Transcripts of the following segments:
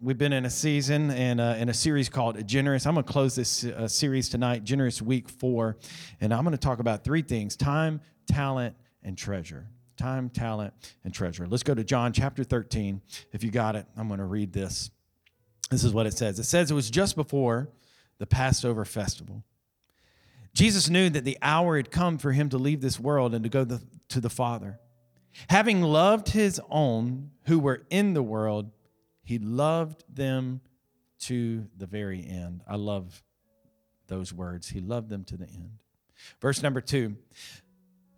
we've been in a season and uh, in a series called Generous. I'm going to close this uh, series tonight, Generous Week 4, and I'm going to talk about three things time, talent, and treasure. Time, talent, and treasure. Let's go to John chapter 13. If you got it, I'm going to read this. This is what it says. It says it was just before the Passover festival. Jesus knew that the hour had come for him to leave this world and to go the, to the Father. Having loved his own who were in the world, he loved them to the very end. I love those words. He loved them to the end. Verse number two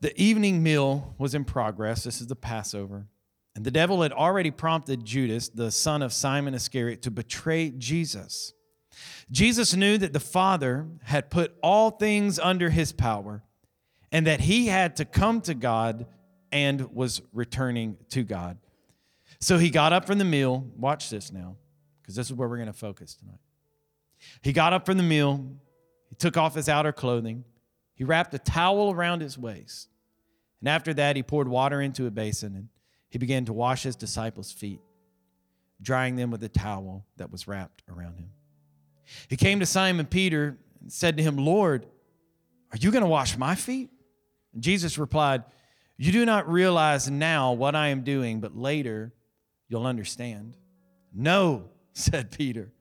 the evening meal was in progress. This is the Passover. And the devil had already prompted Judas, the son of Simon Iscariot, to betray Jesus. Jesus knew that the Father had put all things under his power and that he had to come to God and was returning to God. So he got up from the meal. Watch this now, because this is where we're going to focus tonight. He got up from the meal. He took off his outer clothing. He wrapped a towel around his waist. And after that, he poured water into a basin and he began to wash his disciples' feet, drying them with the towel that was wrapped around him. He came to Simon Peter and said to him, Lord, are you going to wash my feet? And Jesus replied, You do not realize now what I am doing, but later you'll understand. No, said Peter.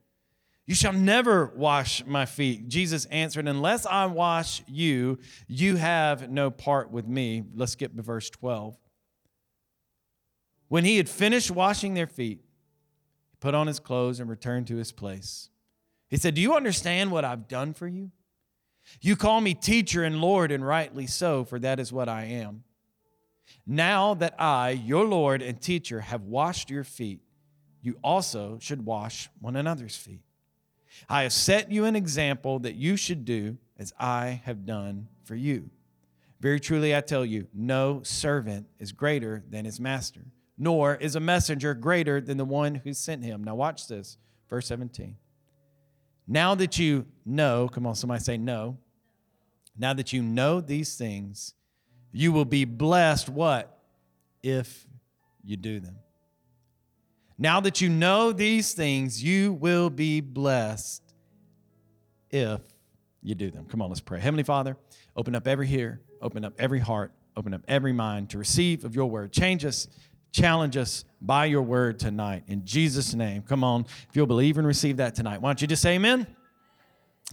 You shall never wash my feet. Jesus answered, Unless I wash you, you have no part with me. Let's skip to verse 12. When he had finished washing their feet, he put on his clothes and returned to his place. He said, Do you understand what I've done for you? You call me teacher and Lord, and rightly so, for that is what I am. Now that I, your Lord and teacher, have washed your feet, you also should wash one another's feet. I have set you an example that you should do as I have done for you. Very truly, I tell you, no servant is greater than his master, nor is a messenger greater than the one who sent him. Now, watch this, verse 17. Now that you know, come on, somebody say no. Now that you know these things, you will be blessed what? If you do them. Now that you know these things, you will be blessed if you do them. Come on, let's pray. Heavenly Father, open up every ear, open up every heart, open up every mind to receive of your word. Change us, challenge us by your word tonight. In Jesus' name. Come on, if you'll believe and receive that tonight. Why don't you just say amen?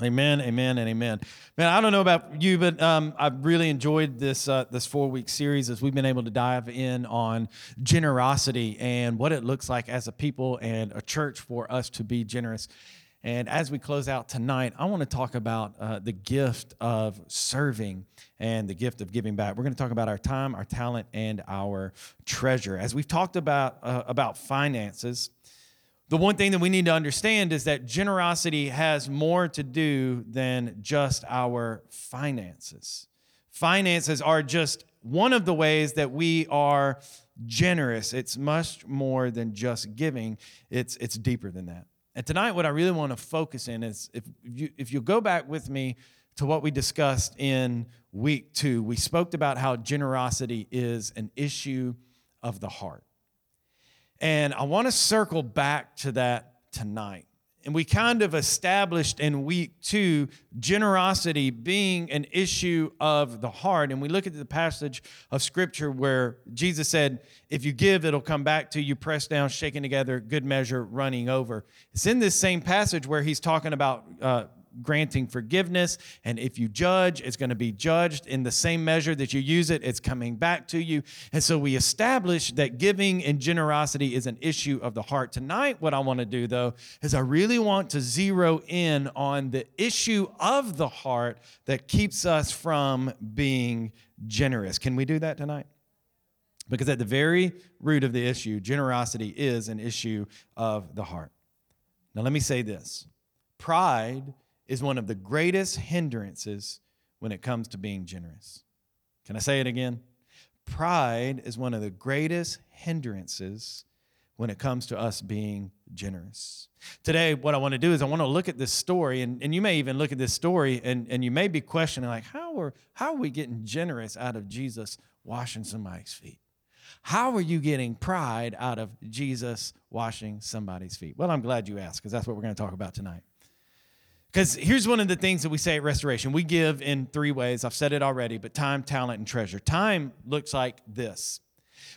Amen, amen, and amen. Man, I don't know about you, but um, I've really enjoyed this uh, this four week series as we've been able to dive in on generosity and what it looks like as a people and a church for us to be generous. And as we close out tonight, I want to talk about uh, the gift of serving and the gift of giving back. We're going to talk about our time, our talent, and our treasure. As we've talked about uh, about finances, the one thing that we need to understand is that generosity has more to do than just our finances. Finances are just one of the ways that we are generous. It's much more than just giving, it's, it's deeper than that. And tonight, what I really want to focus in is if you, if you go back with me to what we discussed in week two, we spoke about how generosity is an issue of the heart. And I want to circle back to that tonight. And we kind of established in week two generosity being an issue of the heart. And we look at the passage of scripture where Jesus said, If you give, it'll come back to you, pressed down, shaken together, good measure, running over. It's in this same passage where he's talking about uh, granting forgiveness. And if you judge, it's going to be judged in the same measure that you use it, it's coming back to you. And so we establish that giving and generosity is an issue of the heart. Tonight, what I want to do though is I really want to zero in on the issue of the heart that keeps us from being generous. Can we do that tonight? Because at the very root of the issue, generosity is an issue of the heart. Now, let me say this pride is one of the greatest hindrances when it comes to being generous. Can I say it again? Pride is one of the greatest hindrances when it comes to us being generous. Today, what I want to do is I want to look at this story, and, and you may even look at this story and, and you may be questioning, like, how are, how are we getting generous out of Jesus washing somebody's feet? How are you getting pride out of Jesus washing somebody's feet? Well, I'm glad you asked because that's what we're going to talk about tonight. Because here's one of the things that we say at Restoration we give in three ways. I've said it already, but time, talent, and treasure. Time looks like this.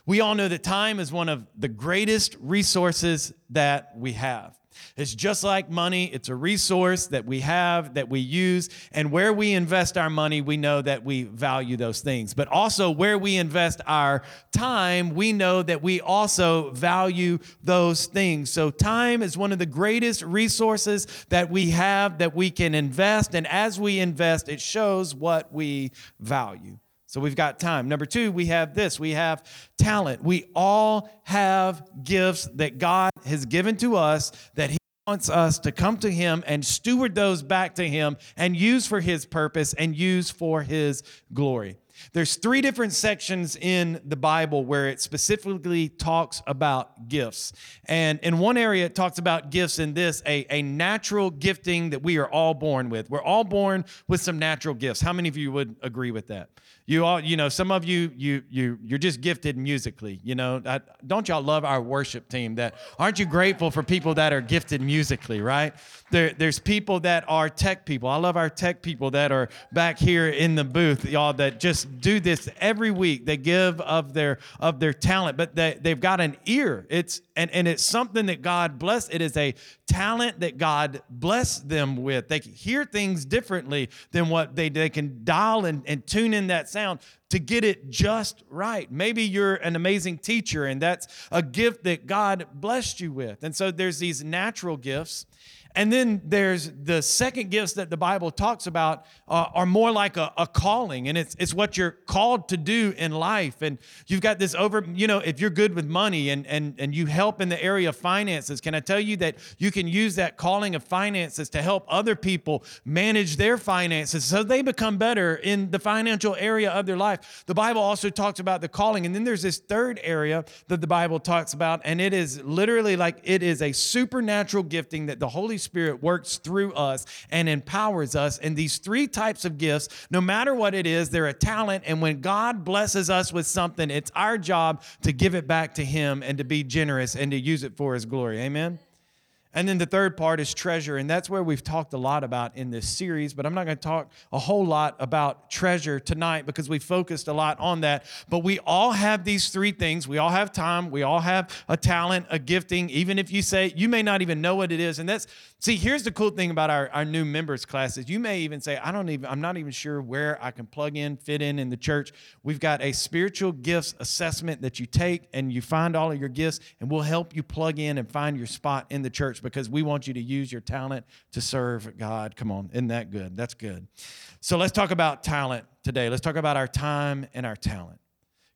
We all know that time is one of the greatest resources that we have. It's just like money, it's a resource that we have, that we use. And where we invest our money, we know that we value those things. But also, where we invest our time, we know that we also value those things. So, time is one of the greatest resources that we have that we can invest. And as we invest, it shows what we value. So we've got time. Number two, we have this we have talent. We all have gifts that God has given to us that He wants us to come to Him and steward those back to Him and use for His purpose and use for His glory. There's three different sections in the Bible where it specifically talks about gifts. And in one area, it talks about gifts in this a, a natural gifting that we are all born with. We're all born with some natural gifts. How many of you would agree with that? You all, you know, some of you, you, you, you're just gifted musically. You know, I, don't y'all love our worship team? That aren't you grateful for people that are gifted musically, right? There, there's people that are tech people. I love our tech people that are back here in the booth, y'all, that just do this every week. They give of their of their talent, but they, they've got an ear. It's and, and it's something that God bless. It is a talent that God blessed them with. They hear things differently than what they, they can dial and, and tune in that sound to get it just right. Maybe you're an amazing teacher and that's a gift that God blessed you with. And so there's these natural gifts and then there's the second gifts that the Bible talks about uh, are more like a, a, calling, and it's, it's what you're called to do in life. And you've got this over, you know, if you're good with money and, and, and you help in the area of finances, can I tell you that you can use that calling of finances to help other people manage their finances so they become better in the financial area of their life? The Bible also talks about the calling. And then there's this third area that the Bible talks about, and it is literally like it is a supernatural gifting that the Holy Spirit works through us and empowers us. And these three types of gifts, no matter what it is, they're a talent. And when God blesses us with something, it's our job to give it back to Him and to be generous and to use it for His glory. Amen. And then the third part is treasure. And that's where we've talked a lot about in this series. But I'm not going to talk a whole lot about treasure tonight because we focused a lot on that. But we all have these three things. We all have time. We all have a talent, a gifting. Even if you say you may not even know what it is. And that's, see, here's the cool thing about our, our new members classes. You may even say, I don't even, I'm not even sure where I can plug in, fit in in the church. We've got a spiritual gifts assessment that you take and you find all of your gifts and we'll help you plug in and find your spot in the church because we want you to use your talent to serve God. Come on, isn't that good? That's good. So let's talk about talent today. Let's talk about our time and our talent.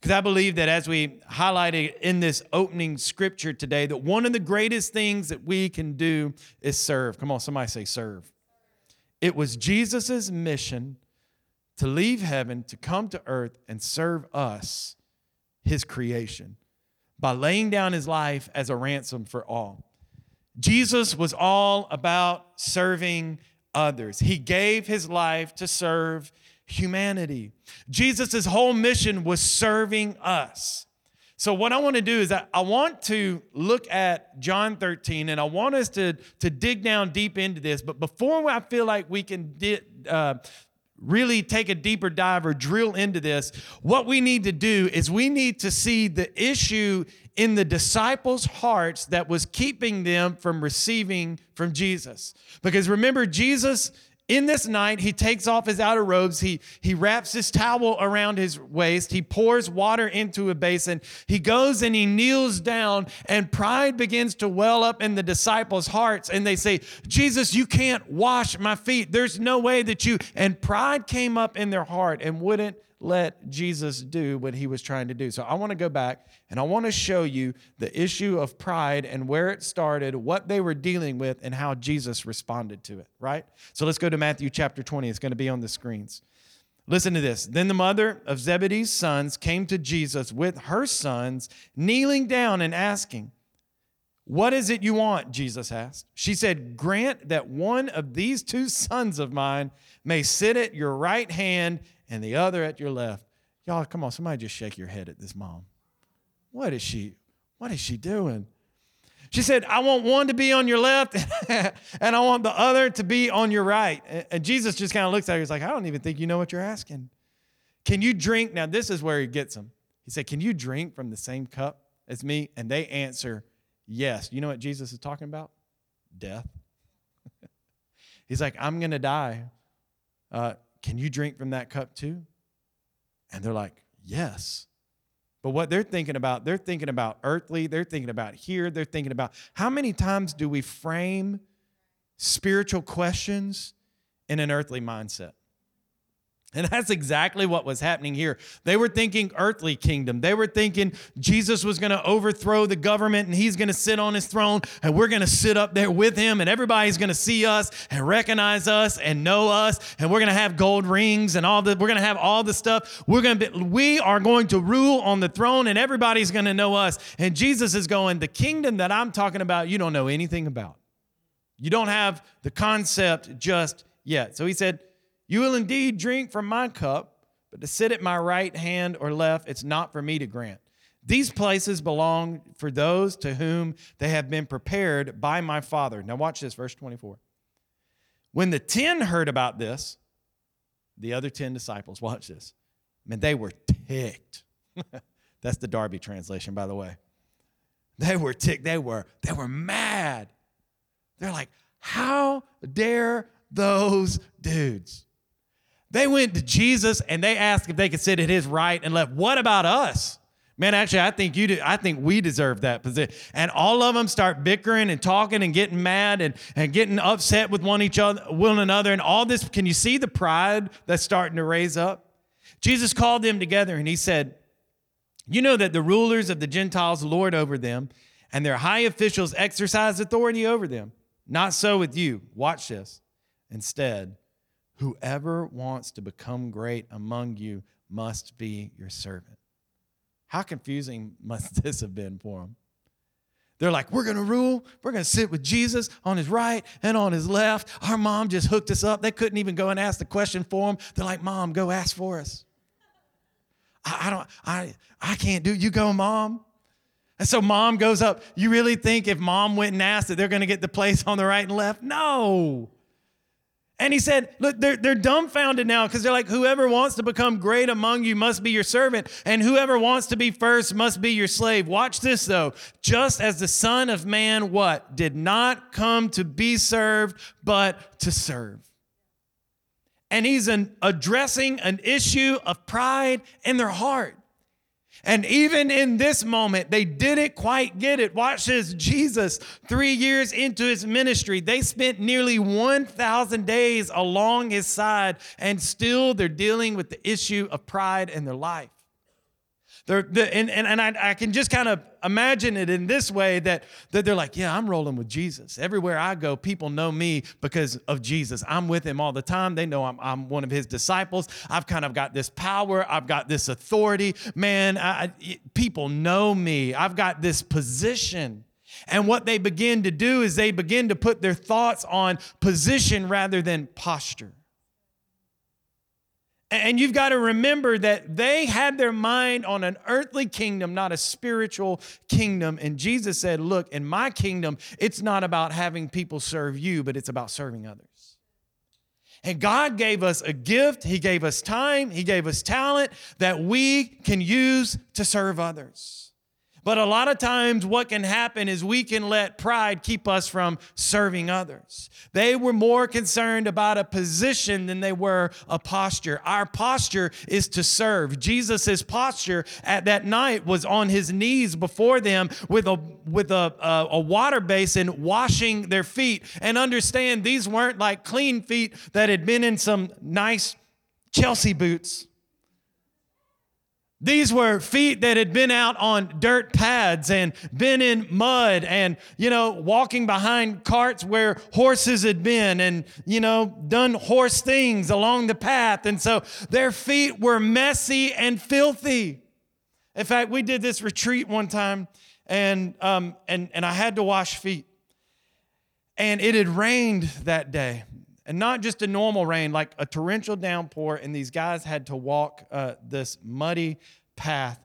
Because I believe that as we highlighted in this opening scripture today, that one of the greatest things that we can do is serve. Come on, somebody say serve. It was Jesus' mission to leave heaven, to come to earth and serve us, his creation, by laying down his life as a ransom for all. Jesus was all about serving others. He gave his life to serve humanity. Jesus' whole mission was serving us. So, what I want to do is I, I, want to look at John 13 and I want us to, to dig down deep into this. But before I feel like we can di- uh, really take a deeper dive or drill into this, what we need to do is we need to see the issue in the disciples' hearts that was keeping them from receiving from Jesus. Because remember, Jesus in this night, he takes off his outer robes. He, he wraps his towel around his waist. He pours water into a basin. He goes and he kneels down, and pride begins to well up in the disciples' hearts. And they say, Jesus, you can't wash my feet. There's no way that you. And pride came up in their heart and wouldn't let Jesus do what he was trying to do. So I want to go back and I want to show you the issue of pride and where it started, what they were dealing with, and how Jesus responded to it, right? So let's go to Matthew chapter 20. It's going to be on the screens. Listen to this. Then the mother of Zebedee's sons came to Jesus with her sons, kneeling down and asking, What is it you want? Jesus asked. She said, Grant that one of these two sons of mine may sit at your right hand and the other at your left. Y'all, come on, somebody just shake your head at this mom. what is she, what is she doing? She said, I want one to be on your left and I want the other to be on your right. And Jesus just kind of looks at her. He's like, I don't even think you know what you're asking. Can you drink? Now, this is where he gets them. He said, Can you drink from the same cup as me? And they answer, Yes. You know what Jesus is talking about? Death. He's like, I'm going to die. Uh, can you drink from that cup too? And they're like, Yes. But what they're thinking about, they're thinking about earthly, they're thinking about here, they're thinking about how many times do we frame spiritual questions in an earthly mindset? And that's exactly what was happening here. They were thinking earthly kingdom. They were thinking Jesus was going to overthrow the government and he's going to sit on his throne and we're going to sit up there with him and everybody's going to see us and recognize us and know us and we're going to have gold rings and all the we're going to have all the stuff. We're going to be, we are going to rule on the throne and everybody's going to know us. And Jesus is going, "The kingdom that I'm talking about, you don't know anything about. You don't have the concept just yet." So he said, you will indeed drink from my cup, but to sit at my right hand or left, it's not for me to grant. These places belong for those to whom they have been prepared by my Father. Now, watch this, verse 24. When the 10 heard about this, the other 10 disciples, watch this, man, they were ticked. That's the Darby translation, by the way. They were ticked. They were, they were mad. They're like, how dare those dudes? They went to Jesus and they asked if they could sit at his right and left. What about us? Man, actually, I think you. Do, I think we deserve that position. And all of them start bickering and talking and getting mad and, and getting upset with one each other, one another, and all this. Can you see the pride that's starting to raise up? Jesus called them together and he said, "You know that the rulers of the Gentiles lord over them, and their high officials exercise authority over them. Not so with you. Watch this. Instead." Whoever wants to become great among you must be your servant. How confusing must this have been for them? They're like, we're going to rule. We're going to sit with Jesus on his right and on his left. Our mom just hooked us up. They couldn't even go and ask the question for them. They're like, Mom, go ask for us. I, I don't, I, I can't do. You go, Mom. And so mom goes up. You really think if mom went and asked that they're going to get the place on the right and left? No. And he said, Look, they're, they're dumbfounded now because they're like, Whoever wants to become great among you must be your servant, and whoever wants to be first must be your slave. Watch this though. Just as the Son of Man, what? Did not come to be served, but to serve. And he's an, addressing an issue of pride in their heart. And even in this moment, they didn't quite get it. Watch this Jesus, three years into his ministry, they spent nearly 1,000 days along his side, and still they're dealing with the issue of pride in their life. They're, the, and and, I, I can just kind of imagine it in this way that, that they're like, yeah, I'm rolling with Jesus. Everywhere I go, people know me because of Jesus. I'm with him all the time. They know I'm, I'm one of his disciples. I've kind of got this power, I've got this authority. Man, I, people know me. I've got this position. And what they begin to do is they begin to put their thoughts on position rather than posture. And you've got to remember that they had their mind on an earthly kingdom, not a spiritual kingdom. And Jesus said, Look, in my kingdom, it's not about having people serve you, but it's about serving others. And God gave us a gift, He gave us time, He gave us talent that we can use to serve others. But a lot of times, what can happen is we can let pride keep us from serving others. They were more concerned about a position than they were a posture. Our posture is to serve. Jesus' posture at that night was on his knees before them with a with a, a, a water basin washing their feet. And understand these weren't like clean feet that had been in some nice Chelsea boots. These were feet that had been out on dirt pads and been in mud and, you know, walking behind carts where horses had been and, you know, done horse things along the path. And so their feet were messy and filthy. In fact, we did this retreat one time and, um, and, and I had to wash feet. And it had rained that day. And not just a normal rain, like a torrential downpour, and these guys had to walk uh, this muddy path.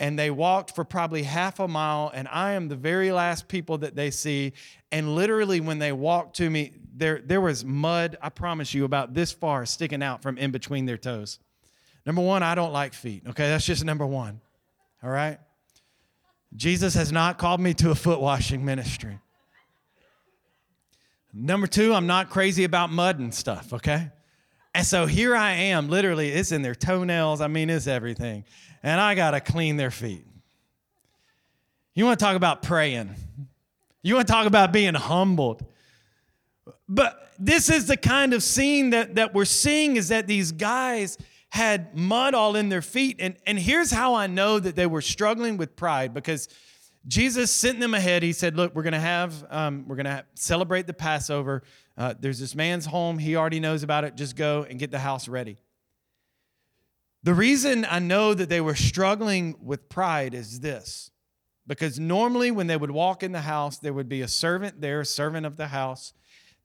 and they walked for probably half a mile and i am the very last people that they see. And literally when they walked to me there, there was mud i promise you about this far sticking out from in between their toes. Number one i don't like feet okay? That's just number one all right? Jesus has not called me to a foot washing ministry number two i'm not crazy about mud and stuff okay and so here I am, literally, it's in their toenails. I mean, it's everything and I got to clean their feet. You want to talk about praying? You want to talk about being humbled? But this is the kind of scene that, that we're seeing is that these guys had mud all in their feet. And, and here's how I know that they were struggling with pride because Jesus sent them ahead. He said, Look, we're going to have, um, we're going to celebrate the Passover. Uh, there's this man's home. He already knows about it. Just go and get the house ready. The reason I know that they were struggling with pride is this because normally when they would walk in the house, there would be a servant there, a servant of the house,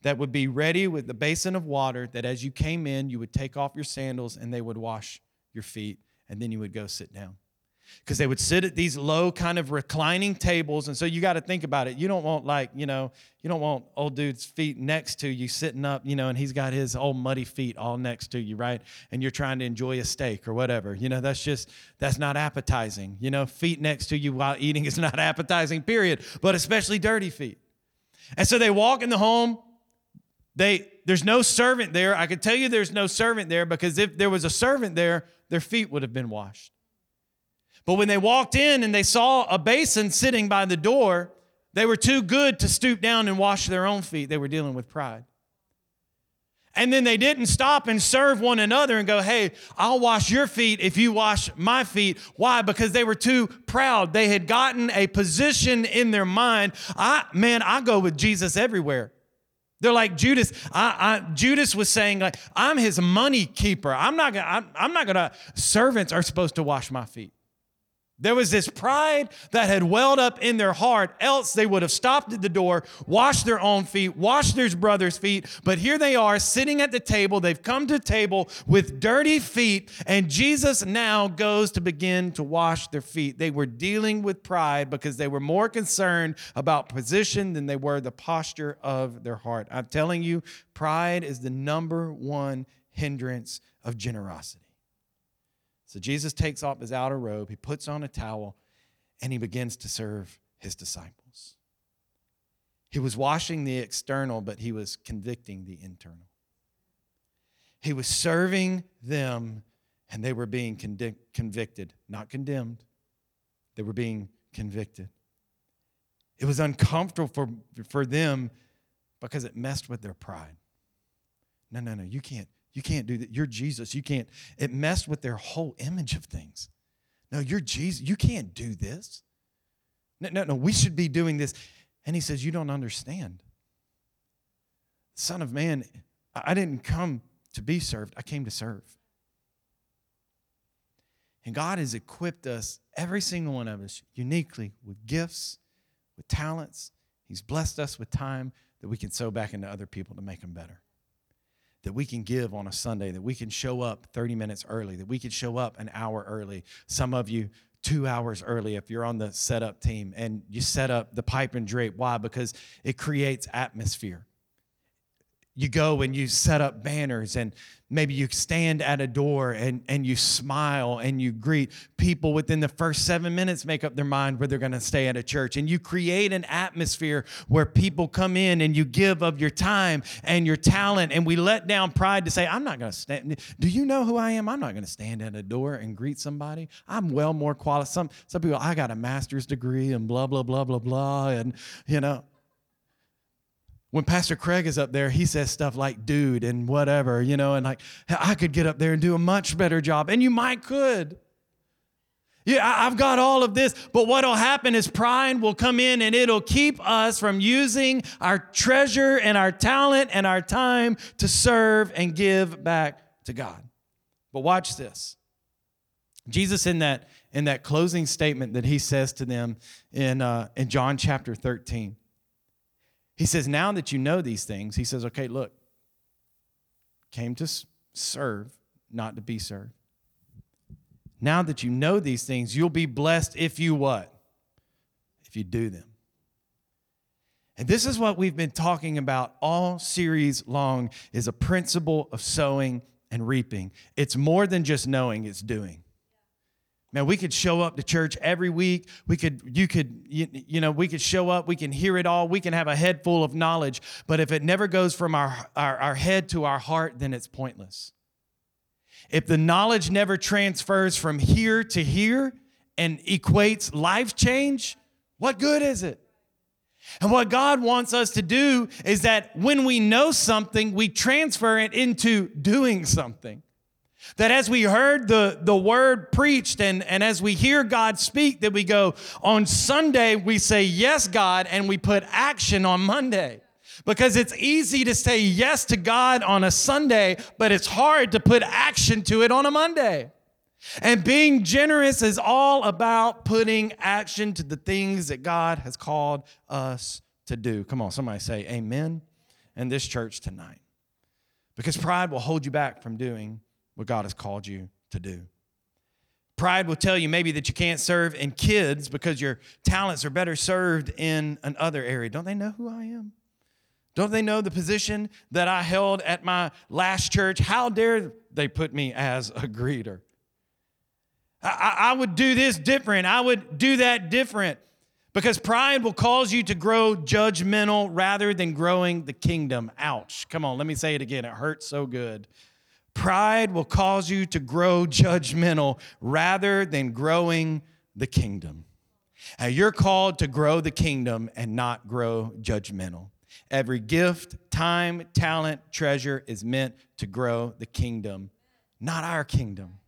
that would be ready with the basin of water that as you came in, you would take off your sandals and they would wash your feet, and then you would go sit down because they would sit at these low kind of reclining tables and so you got to think about it. You don't want like you know you don't want old dude's feet next to you sitting up you know and he's got his old muddy feet all next to you right? And you're trying to enjoy a steak or whatever. You know that's just that's not appetizing. You know feet next to you while eating is not appetizing period but especially dirty feet. And so they walk in the home. They there's no servant there. I can tell you there's no servant there because if there was a servant there their feet would have been washed but when they walked in and they saw a basin sitting by the door, they were too good to stoop down and wash their own feet. They were dealing with pride. And then they didn't stop and serve one another and go, hey, I'll wash your feet if you wash my feet. Why? Because they were too proud. They had gotten a position in their mind. I, man, I go with Jesus everywhere. They're like Judas. I, I, Judas was saying, like, I'm his money keeper. I'm not gonna, I'm, I'm not gonna, servants are supposed to wash my feet. There was this pride that had welled up in their heart, else they would have stopped at the door, washed their own feet, washed their brother's feet. But here they are sitting at the table. They've come to the table with dirty feet, and Jesus now goes to begin to wash their feet. They were dealing with pride because they were more concerned about position than they were the posture of their heart. I'm telling you, pride is the number one hindrance of generosity. So Jesus takes off his outer robe, he puts on a towel, and he begins to serve his disciples. He was washing the external, but he was convicting the internal. He was serving them, and they were being convicted, not condemned. They were being convicted. It was uncomfortable for, for them because it messed with their pride. No, no, no, you can't, you can't do that. You're Jesus. You can't. It messed with their whole image of things. No, you're Jesus. You can't do this. No, no, no. We should be doing this. And he says, You don't understand. Son of Man, I didn't come to be served, I came to serve. And God has equipped us, every single one of us, uniquely with gifts, with talents. He's blessed us with time that we can sow back into other people to make them better that we can give on a Sunday, that we can show up 30 minutes early, that we can show up an hour early. Some of you, two hours early if you're on the setup team and you set up the pipe and drape. Why? Because it creates atmosphere you go and you set up banners and maybe you stand at a door and, and you smile and you greet. People within the first seven minutes make up their mind where they're going to stay at a church. And you create an atmosphere where people come in and you give of your time and your talent. And we let down pride to say i'm not going to stand do you know who i am? I'm not going to stand at a door and greet somebody. I'm well more qualified some, some people i got a master's degree and blah blah blah blah blah and you know when Pastor Craig is up there, he says stuff like dude and whatever, you know, and like, I could get up there and do a much better job. And you might could. Yeah, I've got all of this, but what'll happen is pride will come in and it'll keep us from using our treasure and our talent and our time to serve and give back to God. But watch this. Jesus in that in that closing statement that he says to them in uh, in John chapter 13. He says, now that you know these things, he says, okay, look, came to serve, not to be served. Now that you know these things, you'll be blessed if you what? If you do them. And this is what we've been talking about all series long is a principle of sowing and reaping. It's more than just knowing, it's doing. Man, we could show up to church every week. We could, you could, you, you, know, we could show up. We can hear it all. We can have a head full of knowledge. But if it never goes from our, our, our head to our heart, then it's pointless. If the knowledge never transfers from here to here and equates life change, what good is it? And what God wants us to do is that when we know something, we transfer it into doing something. That as we heard the, the word preached and, and as we hear God speak, that we go, on Sunday, we say, Yes, God, and we put action on Monday. Because it's easy to say yes to God on a Sunday, but it's hard to put action to it on a Monday. And being generous is all about putting action to the things that God has called us to do. Come on, somebody say amen in this church tonight. Because pride will hold you back from doing what God has called you to do. Pride will tell you maybe that you can't serve in kids because your talents are better served in another area. Don't they know who I am? Don't they know the position that I held at my last church? How dare they put me as a greeter? I, I, would do this different. I would do that different. Because pride will cause you to grow judgmental rather than growing the kingdom. Ouch. Come on, let me say it again. It hurts so good. Pride will cause you to grow judgmental rather than growing the kingdom. Now, you're called to grow the kingdom and not grow judgmental. Every gift, time, talent, treasure is meant to grow the kingdom, not our kingdom.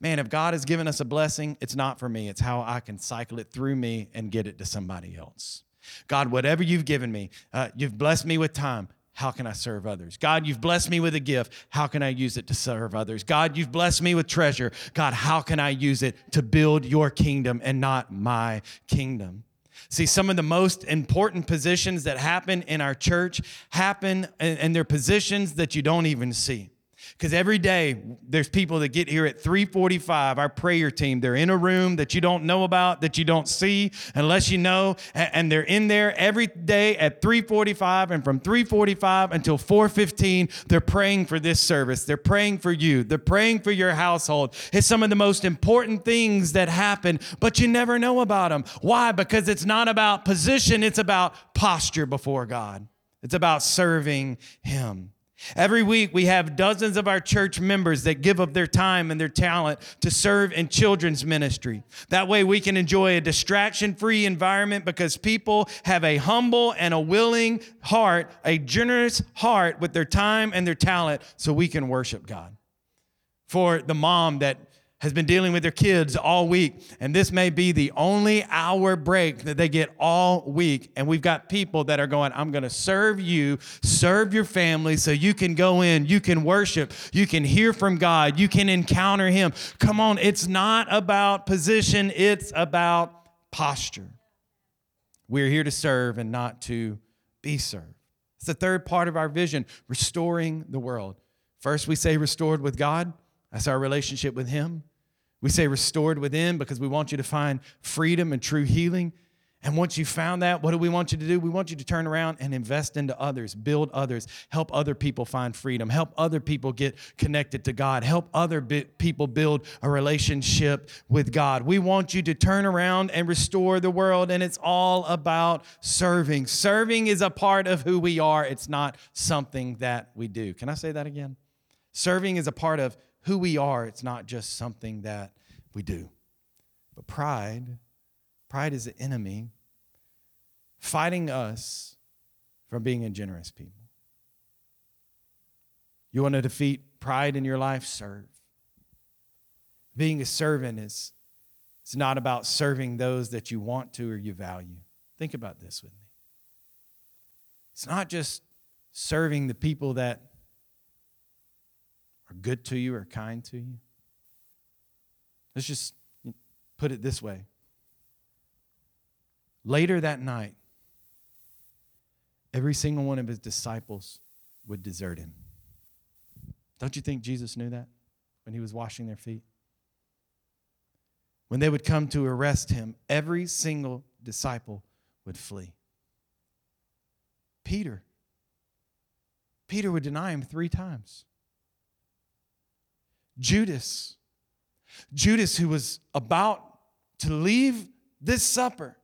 Man, if God has given us a blessing, it's not for me. It's how I can cycle it through me and get it to somebody else. God, whatever you've given me, uh, you've blessed me with time. How can I serve others? God, you've blessed me with a gift. How can I use it to serve others? God, you've blessed me with treasure. God, how can I use it to build your kingdom and not my kingdom? See, some of the most important positions that happen in our church happen, and they're positions that you don't even see. Because every day there's people that get here at 345, our prayer team. They're in a room that you don't know about, that you don't see unless you know. And they're in there every day at 345. And from 345 until 415, they're praying for this service. They're praying for you. They're praying for your household. It's some of the most important things that happen, but you never know about them. Why? Because it's not about position, it's about posture before God. It's about serving Him. Every week, we have dozens of our church members that give up their time and their talent to serve in children's ministry. That way, we can enjoy a distraction free environment because people have a humble and a willing heart, a generous heart with their time and their talent, so we can worship God. For the mom that has been dealing with their kids all week, and this may be the only hour break that they get all week. And we've got people that are going, I'm going to serve you, serve your family, so you can go in, you can worship, you can hear from God, you can encounter Him. Come on, it's not about position, it's about posture. We're here to serve and not to be served. It's the third part of our vision restoring the world. First, we say restored with God. That's our relationship with Him. We say restored within because we want you to find freedom and true healing. And once you found that, what do we want you to do? We want you to turn around and invest into others, build others, help other people find freedom, help other people get connected to God, help other people build a relationship with God. We want you to turn around and restore the world, and it's all about serving. Serving is a part of who we are, it's not something that we do. Can I say that again? Serving is a part of who we are. It's not just something that we do. But pride, pride is the enemy fighting us from being a generous people. You want to defeat pride in your life? Serve. Being a servant is it's not about serving those that you want to or you value. Think about this with me. It's not just serving the people that are good to you or kind to you? Let's just put it this way. Later that night, every single one of his disciples would desert him. Don't you think Jesus knew that when he was washing their feet? when they would come to arrest him, every single disciple would flee. Peter. Peter would deny him three times. Judas. Judas, who was about to leave this supper,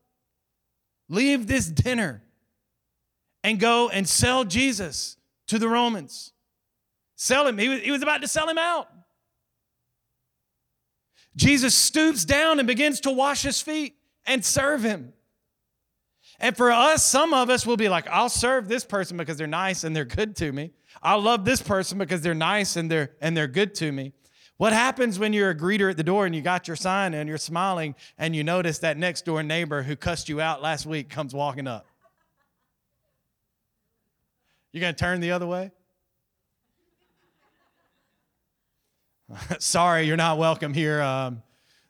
leave this dinner, and go and sell Jesus to the Romans. Sell him. He was, he was about to sell him out. Jesus stoops down and begins to wash his feet and serve him. And for us, some of us will be like, I'll serve this person because they're nice and they're good to me. I'll love this person because they're nice and they're and they're good to me. What happens when you're a greeter at the door and you got your sign and you're smiling and you notice that next door neighbor who cussed you out last week comes walking up? You're gonna turn the other way? Sorry, you're not welcome here. Um,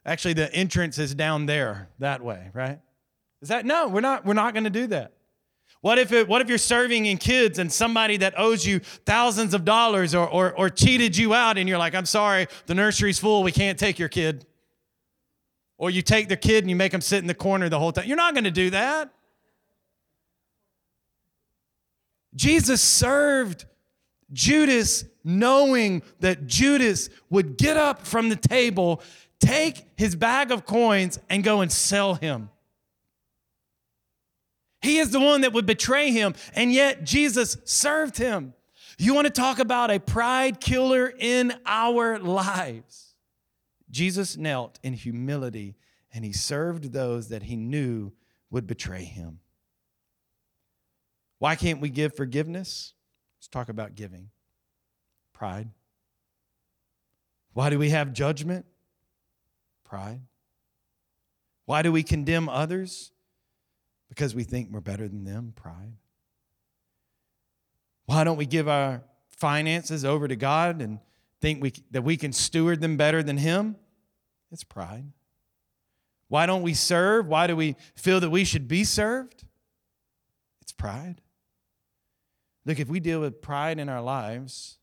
actually, the entrance is down there that way, right? Is that no? We're not. We're not going to do that. What if it, What if you're serving in kids and somebody that owes you thousands of dollars or, or or cheated you out and you're like, I'm sorry, the nursery's full. We can't take your kid. Or you take the kid and you make them sit in the corner the whole time. You're not going to do that. Jesus served Judas knowing that Judas would get up from the table, take his bag of coins, and go and sell him. He is the one that would betray him, and yet Jesus served him. You want to talk about a pride killer in our lives? Jesus knelt in humility and he served those that he knew would betray him. Why can't we give forgiveness? Let's talk about giving. Pride. Why do we have judgment? Pride. Why do we condemn others? Because we think we're better than them? Pride. Why don't we give our finances over to God and think we, that we can steward them better than Him? It's pride. Why don't we serve? Why do we feel that we should be served? It's pride. Look, if we deal with pride in our lives,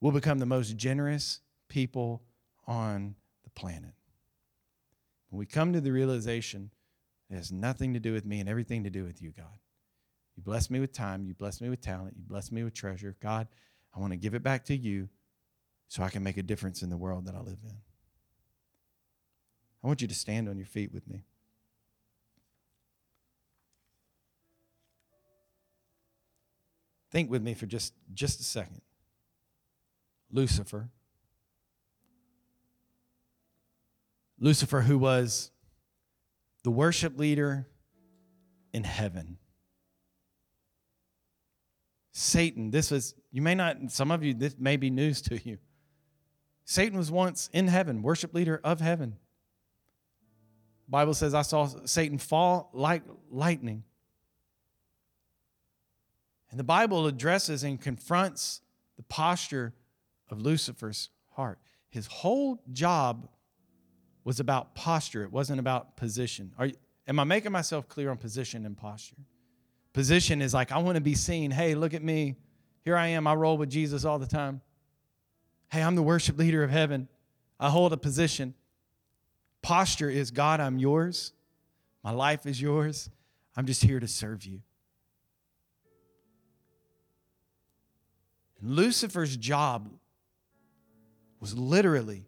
we'll become the most generous people on the planet. When we come to the realization it has nothing to do with me and everything to do with you, God. You bless me with time, you bless me with talent, you bless me with treasure. God, I want to give it back to you so I can make a difference in the world that I live in. I want you to stand on your feet with me. Think with me for just, just a second. Lucifer. Lucifer, who was the worship leader in heaven. Satan, this was, you may not, some of you, this may be news to you. Satan was once in heaven, worship leader of heaven. Bible says, I saw Satan fall like lightning. And the Bible addresses and confronts the posture of Lucifer's heart. His whole job was about posture, it wasn't about position. Are, you, am I making myself clear on position and posture? Position is like, I want to be seen. Hey, look at me. Here I am. I roll with Jesus all the time. Hey, I'm the worship leader of heaven. I hold a position. Posture is God, I'm yours. My life is yours. I'm just here to serve you. Lucifer's job was literally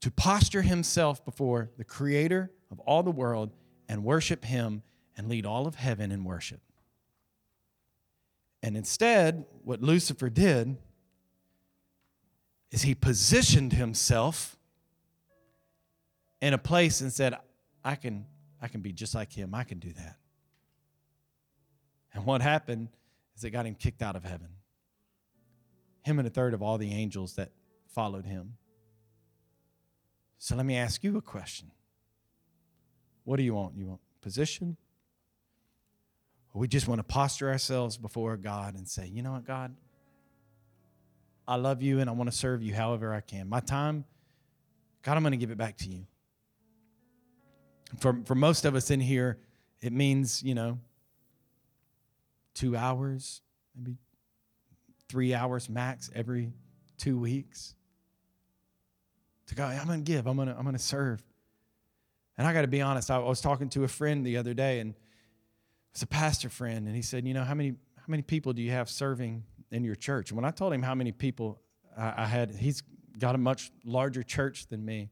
to posture himself before the creator of all the world and worship him and lead all of heaven in worship. And instead, what Lucifer did is he positioned himself in a place and said, I can, I can be just like him. I can do that. And what happened is it got him kicked out of heaven him and a third of all the angels that followed him. So let me ask you a question. What do you want? You want position? Or we just want to posture ourselves before God and say, you know what, God? I love you and I want to serve you however I can. My time, God, I'm going to give it back to you. For, for most of us in here, it means, you know, two hours, maybe three hours max every two weeks. To go, I'm going to give, I'm going to I'm going to serve. And I got to be honest, I was talking to a friend the other day and it's a pastor friend and he said, "You know, how many how many people do you have serving in your church?" And when I told him how many people I, I had, he's got a much larger church than me.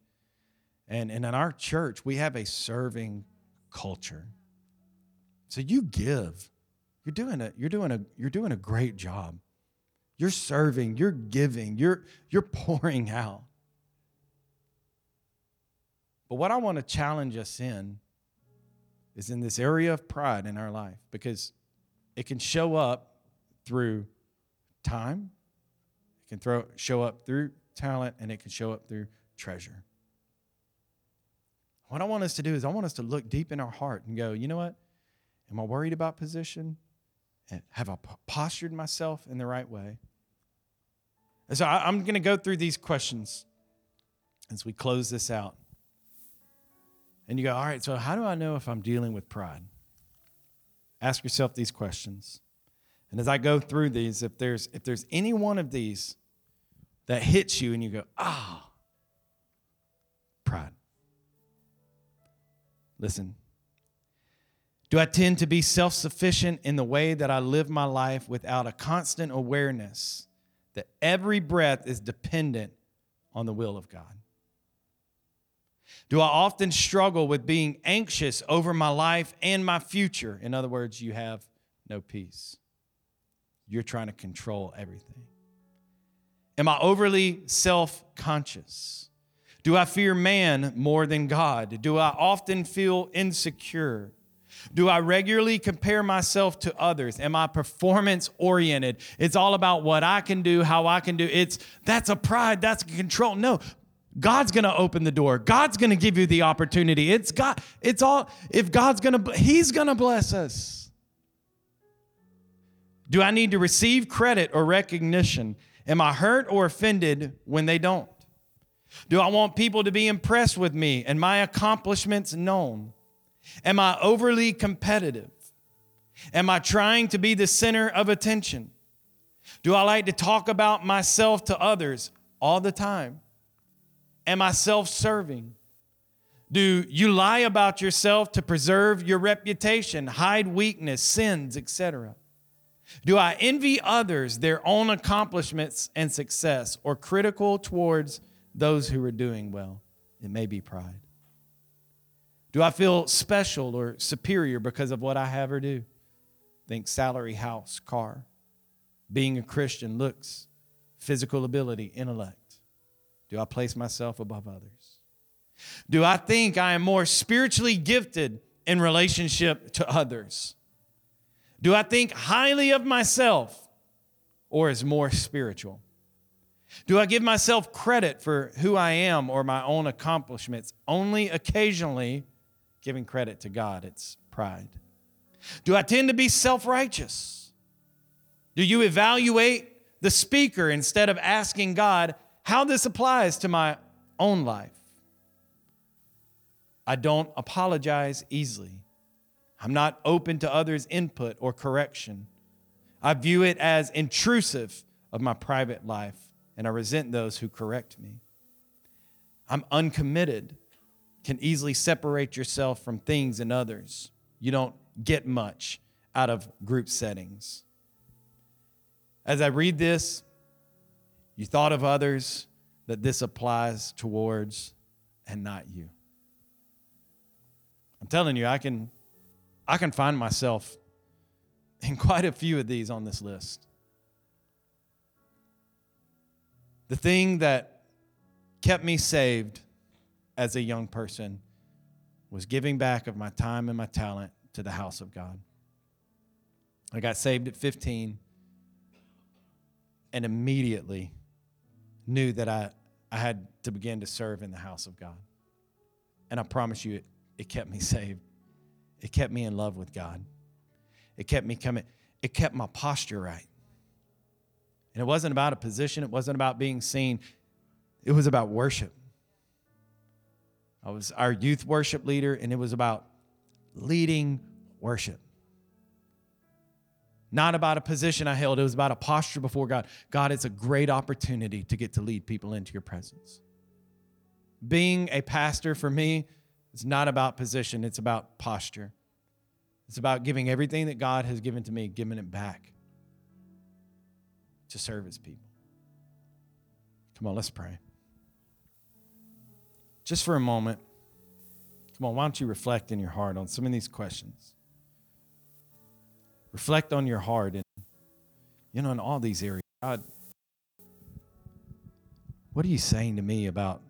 And, and in our church, we have a serving culture. So you give. You're doing a, you're doing a, you're doing a great job. You're serving, you're giving, you're, you're pouring out. But what I want to challenge us in is in this area of pride in our life because it can show up through time, it can throw, show up through talent, and it can show up through treasure. What I want us to do is I want us to look deep in our heart and go, you know what? Am I worried about position? Have I postured myself in the right way? And so I'm going to go through these questions as we close this out. And you go, all right, so how do I know if I'm dealing with pride? Ask yourself these questions. And as I go through these, if there's if there's any one of these that hits you and you go, ah, oh, pride. Listen. Do I tend to be self sufficient in the way that I live my life without a constant awareness that every breath is dependent on the will of God? Do I often struggle with being anxious over my life and my future? In other words, you have no peace. You're trying to control everything. Am I overly self conscious? Do I fear man more than God? Do I often feel insecure? Do I regularly compare myself to others? Am I performance oriented? It's all about what I can do, how I can do. It's that's a pride, that's a control. No, God's going to open the door. God's going to give you the opportunity. It's God it's all if God's going to he's going to bless us. Do I need to receive credit or recognition? Am I hurt or offended when they don't? Do I want people to be impressed with me and my accomplishments known? Am I overly competitive? Am I trying to be the center of attention? Do I like to talk about myself to others all the time? Am I self serving? Do you lie about yourself to preserve your reputation, hide weakness, sins, etc.? Do I envy others their own accomplishments and success or critical towards those who are doing well. It may be pride. Do I feel special or superior because of what I have or do? Think salary, house, car. Being a Christian, looks, physical ability, intellect. Do I place myself above others? Do I think I am more spiritually gifted in relationship to others? Do I think highly of myself or is more spiritual? Do I give myself credit for who I am or my own accomplishments? Only occasionally giving credit to God. It's pride. Do I tend to be self righteous? Do you evaluate the speaker instead of asking God how this applies to my own life? I don't apologize easily. I'm not open to others' input or correction. I view it as intrusive of my private life and I resent those who correct me. I'm uncommitted, can easily separate yourself from things and others. You don't get much out of group settings. As I read this, you thought of others that this applies towards and not you. I'm telling you, I can, I can find myself in quite a few of these on this list. The thing that kept me saved as a young person was giving back of my time and my talent to the house of God. I got saved at 15 and immediately knew that I, I had to begin to serve in the house of God. And I promise you, it, it kept me saved. It kept me in love with God. It kept me coming, it kept my posture right. And it wasn't about a position, it wasn't about being seen, it was about worship. I was our youth worship leader, and it was about leading worship. Not about a position I held, it was about a posture before God. God, it's a great opportunity to get to lead people into your presence. being a pastor for me is not about position, it's about posture. It's about giving everything that God has given to me, giving it back to serve his people. Come on, let's pray. Just for a moment, come on, why don't you reflect in your heart on some of these questions? Reflect on your heart and, you know, in all these areas. God, what are you saying to me about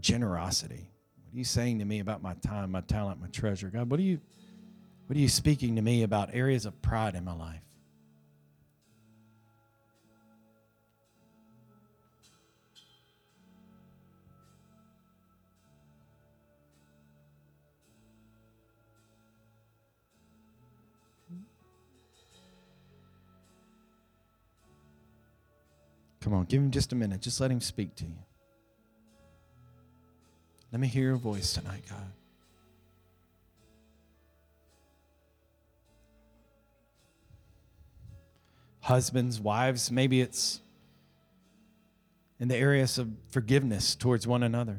generosity? What are you saying to me about my time, my talent, my treasure? God, what are you what are you speaking to me about areas of pride in my life? Come on, give him just a minute. Just let him speak to you. Let me hear your voice tonight, God. Husbands, wives, maybe it's in the areas of forgiveness towards one another.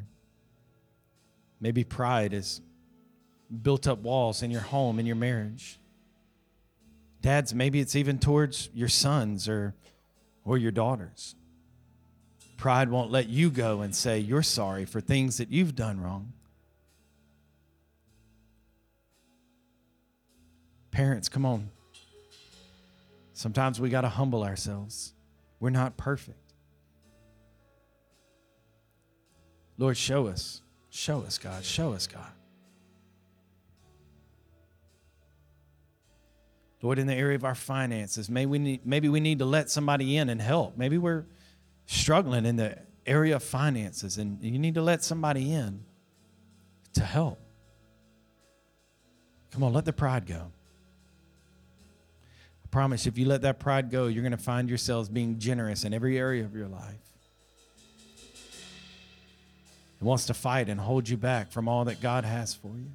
Maybe pride has built up walls in your home, in your marriage. Dads, maybe it's even towards your sons or, or your daughters. Pride won't let you go and say you're sorry for things that you've done wrong. Parents, come on. Sometimes we got to humble ourselves. We're not perfect. Lord, show us. Show us, God. Show us, God. Lord, in the area of our finances, maybe we need, maybe we need to let somebody in and help. Maybe we're struggling in the area of finances and you need to let somebody in to help. Come on, let the pride go. I promise if you let that pride go, you're going to find yourselves being generous in every area of your life. It wants to fight and hold you back from all that God has for you.